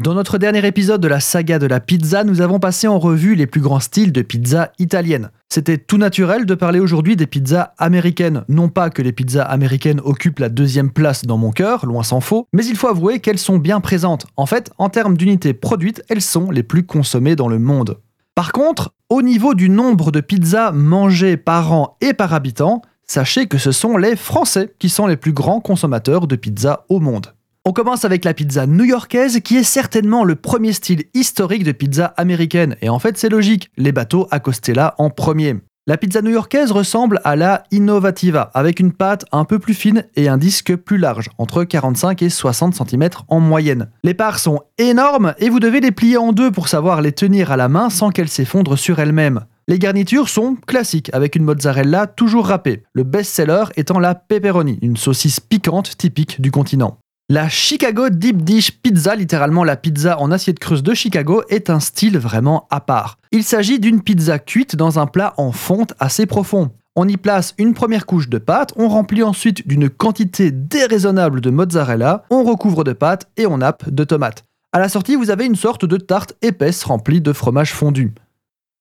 Dans notre dernier épisode de la saga de la pizza, nous avons passé en revue les plus grands styles de pizza italienne. C'était tout naturel de parler aujourd'hui des pizzas américaines. Non pas que les pizzas américaines occupent la deuxième place dans mon cœur, loin s'en faut, mais il faut avouer qu'elles sont bien présentes. En fait, en termes d'unités produites, elles sont les plus consommées dans le monde. Par contre, au niveau du nombre de pizzas mangées par an et par habitant, sachez que ce sont les Français qui sont les plus grands consommateurs de pizza au monde. On commence avec la pizza new-yorkaise qui est certainement le premier style historique de pizza américaine. Et en fait c'est logique, les bateaux accostaient là en premier. La pizza new-yorkaise ressemble à la Innovativa, avec une pâte un peu plus fine et un disque plus large, entre 45 et 60 cm en moyenne. Les parts sont énormes et vous devez les plier en deux pour savoir les tenir à la main sans qu'elles s'effondrent sur elles-mêmes. Les garnitures sont classiques, avec une mozzarella toujours râpée, le best-seller étant la pepperoni, une saucisse piquante typique du continent. La Chicago Deep Dish Pizza, littéralement la pizza en assiette creuse de Chicago, est un style vraiment à part. Il s'agit d'une pizza cuite dans un plat en fonte assez profond. On y place une première couche de pâte, on remplit ensuite d'une quantité déraisonnable de mozzarella, on recouvre de pâte et on nappe de tomates. À la sortie, vous avez une sorte de tarte épaisse remplie de fromage fondu.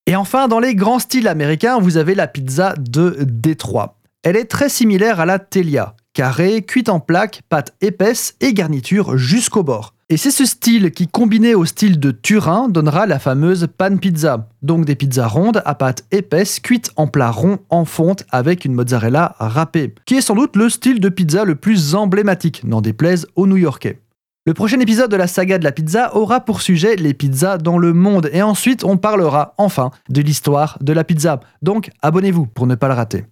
Et enfin, dans les grands styles américains, vous avez la pizza de Détroit. Elle est très similaire à la Telia carré, cuite en plaques, pâte épaisse et garniture jusqu'au bord. Et c'est ce style qui, combiné au style de Turin, donnera la fameuse pan pizza, donc des pizzas rondes à pâte épaisse cuites en plat rond en fonte avec une mozzarella râpée, qui est sans doute le style de pizza le plus emblématique, n'en déplaise aux New-Yorkais. Le prochain épisode de la saga de la pizza aura pour sujet les pizzas dans le monde et ensuite on parlera enfin de l'histoire de la pizza. Donc abonnez-vous pour ne pas le rater.